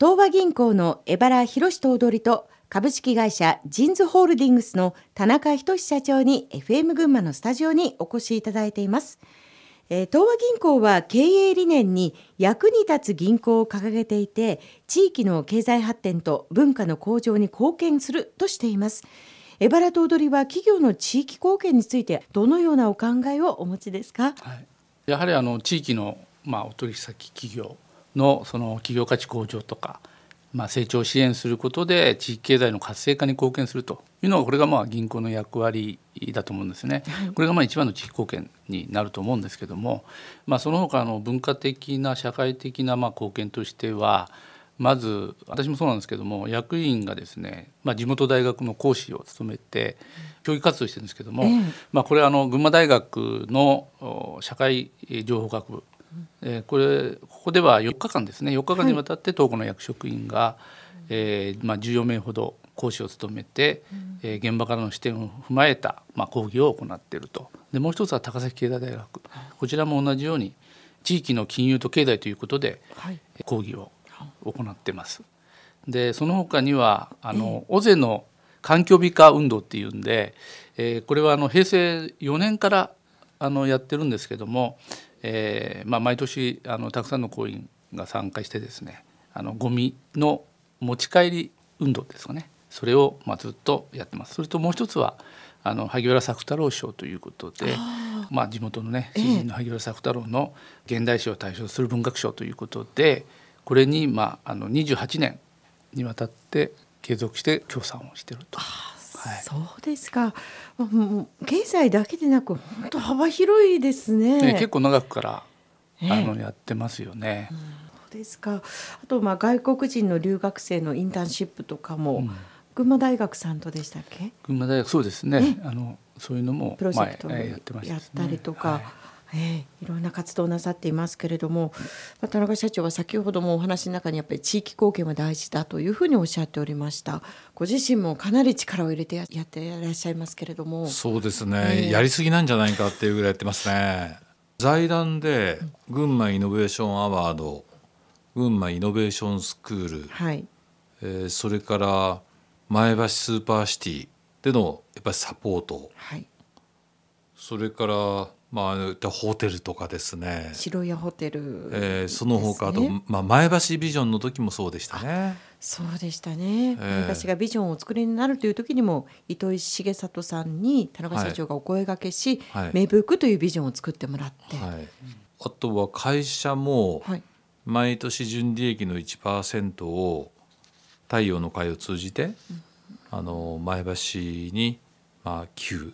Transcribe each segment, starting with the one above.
東和銀行の江原博頭取と株式会社ジンズホールディングスの田中仁社長に FM 群馬のスタジオにお越しいただいています。えー、東和銀行は経営理念に役に立つ銀行を掲げていて地域の経済発展と文化の向上に貢献するとしています。江原頭取は企業の地域貢献についてどのようなお考えをお持ちですか、はい、やはりあの地域のまあお取引先企業のその企業価値向上とか、まあ、成長を支援することで地域経済の活性化に貢献するというのがこれがまあ銀行の役割だと思うんですね。これがまあ一番の地域貢献になると思うんですけども、まあ、その他の文化的な社会的なまあ貢献としてはまず私もそうなんですけども役員がですね、まあ、地元大学の講師を務めて教育活動してるんですけども、まあ、これあの群馬大学の社会情報学部えー、これここでは4日間ですね。4日間にわたって東湖の役職員が、はい、えー、まあ、14名ほど講師を務めて、うん、えー、現場からの視点を踏まえた、まあ、講義を行っていると。でもう一つは高崎経済大学。こちらも同じように地域の金融と経済ということで、はい、講義を行ってます。でその他にはあの、尾瀬の環境美化運動っていうんで、えー、これはあの平成4年からあのやってるんですけども、えーまあ、毎年あのたくさんの行員が参加してですねあのゴミの持ち帰り運動ですかねそれをまあずっとやってます。それともう一つはあの萩原作太郎賞ということでまあ、地元のね詩人の萩原作太郎の現代史を対象する文学賞ということでこれに、まあ、あの28年にわたって継続して協賛をしていると。はい、そうですか。経済だけでなく本当幅広いですね。ね結構長くから、あのやってますよね。そうですか。あとまあ外国人の留学生のインターンシップとかも、うん、群馬大学さんとでしたっけ？群馬大学そうですね。あのそういうのもプロジェクトやってまし、ね、やったりとか。はいえー、いろんな活動をなさっていますけれども田中社長は先ほどもお話の中にやっぱり地域貢献は大事だというふうにおっしゃっておりました。ご自身もかなり力を入れてやっていらっしゃいますけれども。そうですね、えー、やりすぎなんじゃないかっていうぐらいやってますね。財団で群馬イノベーションアワード群馬イノベーションスクール、はい。えー、それから前橋スーパーシティでのやっぱりサポート、はい、それからまあ、ホテルとかですね。白屋ホテル、ね、えー、その他あと、まあ、前橋ビジョンの時もそうでしたね。そうでしたね、えー、前橋がビジョンをお作りになるという時にも糸井重里さんに田中社長がお声がけし、はい、芽吹くというビジョンを作ってもらって、はい、あとは会社も毎年純利益の1%を太陽の会を通じて、うん、あの前橋にまあ寄付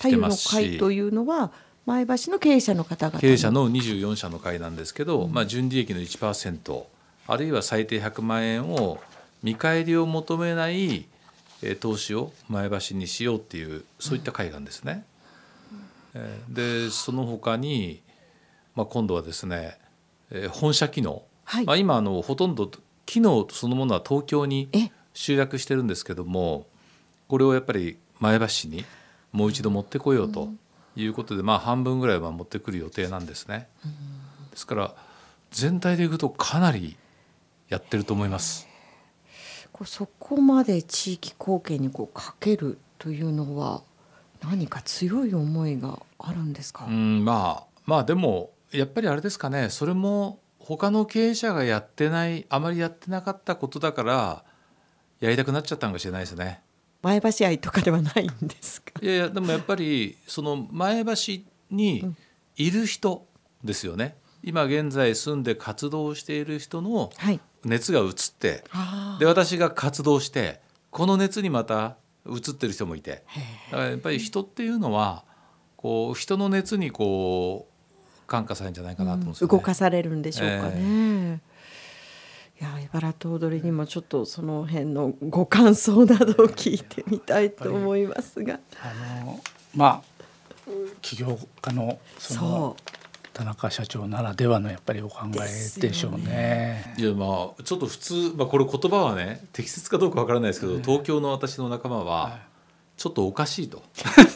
してますし。太陽の会というのは前橋の経営者の方々経営者の24社の会なんですけど、うん、まあ、純利益の1%あるいは最低100万円を見返りを求めない投資を前橋にしようっていうそういった会なんですね。うん、でその他に、まあ、今度はですね本社機能、はい、まあ、今あのほとんど機能そのものは東京に集約してるんですけどもこれをやっぱり前橋市にもう一度持ってこようと。うんいうことで、まあ、半分ぐらいは持ってくる予定なんですね。ですから全体でいくとかなりやってると思います。そこまで地域貢献にこうかけるというのは何か強い思いがあるんですか？うんまあまあでもやっぱりあれですかねそれも他の経営者がやってないあまりやってなかったことだからやりたくなっちゃったのかもしれないですね。前橋愛とかではないんですか？いやいやでもやっぱりその前橋にいる人ですよね、うん、今現在住んで活動している人の熱が移って、はい、で私が活動してこの熱にまた移ってる人もいて。だからやっぱり人っていうのはこう人の熱にこう感化されるんじゃないかなと思うんですよ、ね。うん、動かされるんでしょうかね。えーいや茨と踊りにもちょっとその辺のご感想などを聞いてみたいと思いますが。あのまあ起業家のその田中社長ならではのやっぱりお考えでしょうね。ねいやまあちょっと普通、まあ、これ言葉はね適切かどうかわからないですけど、東京の私の仲間はちょっとおかしいと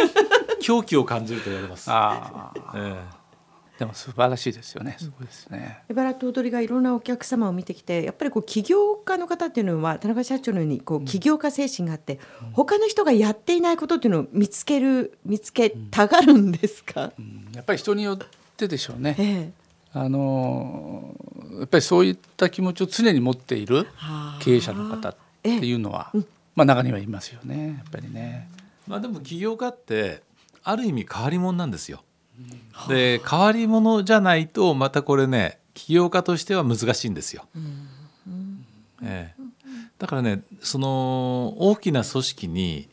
狂気を感じると言われます。あええでも素晴らしいですよね。すごいですね。エバラ頭取がいろんなお客様を見てきてやっぱりこう起業家の方っていうのは田中社長のようにこう起業家精神があって、他の人がやっていないことっていうのを見つける見つけたがるんですか、うんやっぱり人によってでしょうね。ええあのやっぱりそういった気持ちを常に持っているはあ経営者の方っていうのは、まあ中にはいますよね。やっぱりね。まあでも起業家ってある意味変わり者なんですよ。で変わり者じゃないとまたこれね起業家としては難しいんですよ。ええ、だからねその大きな組織に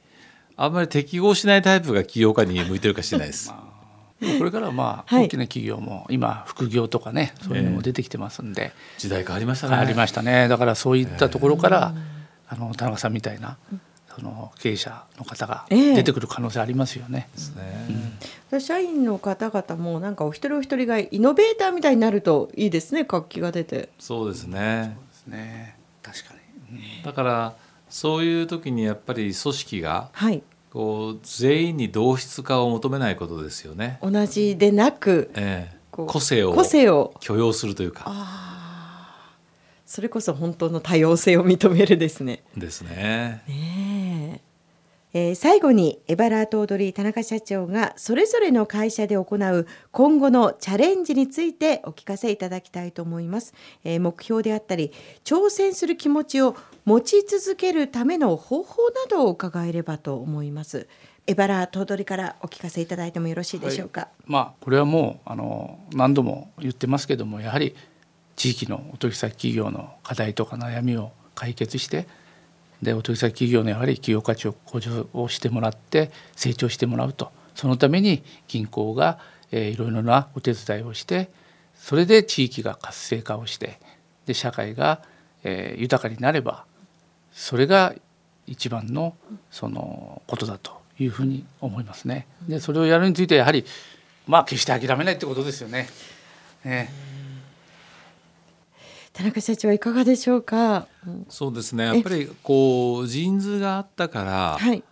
あんまり適合しないタイプが起業家に向いてるかしれないです。これからはまあはい。大きな企業も今副業とかねそういうのも出てきてますんで、時代変わりましたね。変わりましたね。だからそういったところから、あの田中さんみたいなその経営者の方がええ出てくる可能性ありますよね。ね社員の方々もなんかお一人お一人がイノベーターみたいになるといいですね活気が出てそうですね。ですね。確かに。うんだからそういう時にやっぱり組織がはいこう全員に同質化を求めないことですよね。同じでなくええ個性を個性を許容するというかそれこそ本当の多様性を認めるですね。ですね。ねえー最後にエバラート踊り田中社長がそれぞれの会社で行う今後のチャレンジについてお聞かせいただきたいと思います、えー目標であったり挑戦する気持ちを持ち続けるための方法などを伺えればと思います。エバラート踊りからお聞かせいただいてもよろしいでしょうか、まあこれはもうあの何度も言ってますけどもやはり地域のお取引先企業の課題とか悩みを解決してでお取引先企業のやはり企業価値を向上をしてもらって成長してもらうとそのために銀行が、えーいろいろなお手伝いをしてそれで地域が活性化をしてで社会が、え豊かになればそれが一番のそのことだというふうに思いますね。でそれをやるについてやはりまあ決して諦めないってことですよね。ね田中社長はいかがでしょうか、うんそうですね。やっぱりこうジーンズがあったからはい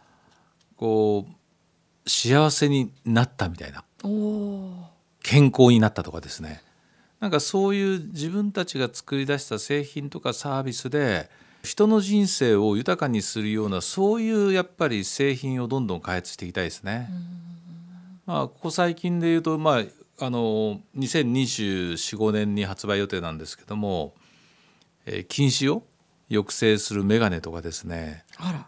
こう幸せになったみたいな健康になったとかですね。なんかそういう自分たちが作り出した製品とかサービスで人の人生を豊かにするようなそういうやっぱり製品をどんどん開発していきたいですね。まあここ最近で言うとまああの2024-5年に発売予定なんですけども、えー近視を抑制するメガネとかですね。あら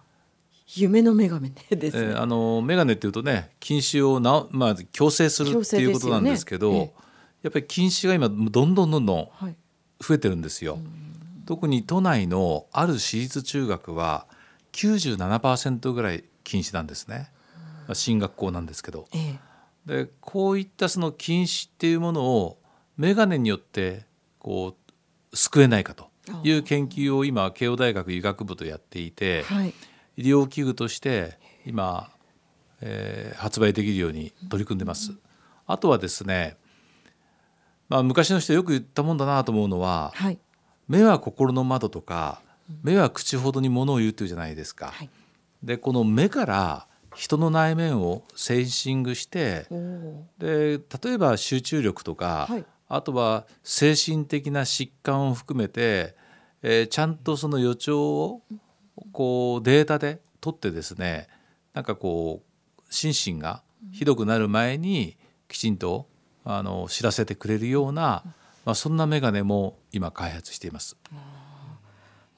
夢の女神ですね、えーあのメガネっていうとね近視をな、まあ、矯正する矯っていうことなんですけどねえやっぱり近視が今どんどんどんどんはい増えてるんですよ。特に都内のある私立中学は97%ぐらい近視なんですね。まあ進学校なんですけど。ええでこういったその近視っていうものをメガネによってこう救えないかという研究を今慶応大学医学部とやっていて。はい医療器具として今、えー発売できるように取り組んでます。あとはですね、まあ、昔の人よく言ったもんだなと思うのははい目は心の窓とか目は口ほどにものを言うっていうじゃないですか。はいでこの目から人の内面をセンシングしてで例えば集中力とか、はい。あとは精神的な疾患を含めて、えーちゃんとその予兆をこうデータで取ってですねなんかこう心身がひどくなる前にきちんとあの知らせてくれるような、まあ、そんなメガネも今開発しています。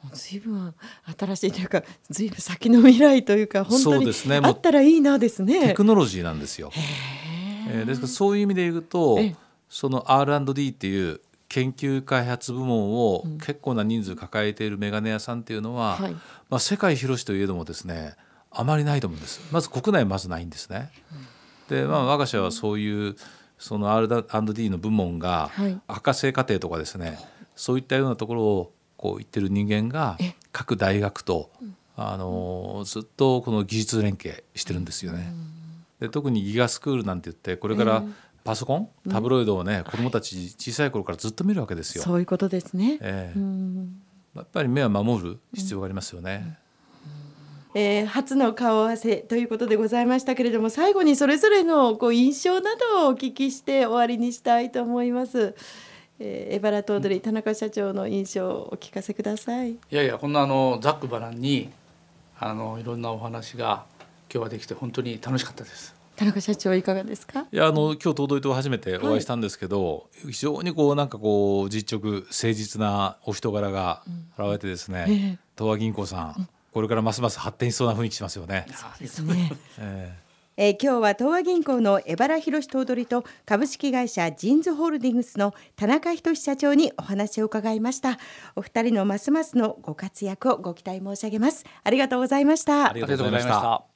もう随分新しいというか随分先の未来というか本当そうにですね。もうあったらいいなですね。テクノロジーなんですよ。えーですからそういう意味で言うとええ。その R&D っていう研究開発部門を結構な人数抱えているメガネ屋さんっていうのは、はい。まあ、世界広しといえどもですねあまりないと思うんです。まず国内まずないんですね。でまあ我が社はそういうその R&D の部門がはい。博士課程とかですねそういったようなところをこう言ってる人間がえ各大学とあのずっとこの技術連携してるんですよね。で特にギガスクールなんて言ってこれからパソコン、タブロイドをね子どもたち小さい頃からずっと見るわけですよ。そういうことですね。ええうんやっぱり目は守る必要がありますよね。えー初の顔合わせということでございましたけれども最後にそれぞれのこう印象などをお聞きして終わりにしたいと思います。えー、エバラ頭取田中社長の印象をお聞かせください。いやいやこんなあのざっくばらんにあのいろんなお話が今日はできて本当に楽しかったです。田中社長いかがですか？いやあの今日頭取と初めてお会いしたんですけど、非常にこうなんかこう実直誠実なお人柄が現れてですね、ええ東和銀行さん、これからますます発展しそうな雰囲気しますよね。ですね。ええー今日は東和銀行の江原博頭取と株式会社ジンズホールディングスの田中仁社長にお話を伺いました。お二人のますますのご活躍をご期待申し上げます。ありがとうございましたありがとうございました。ありがとうございました。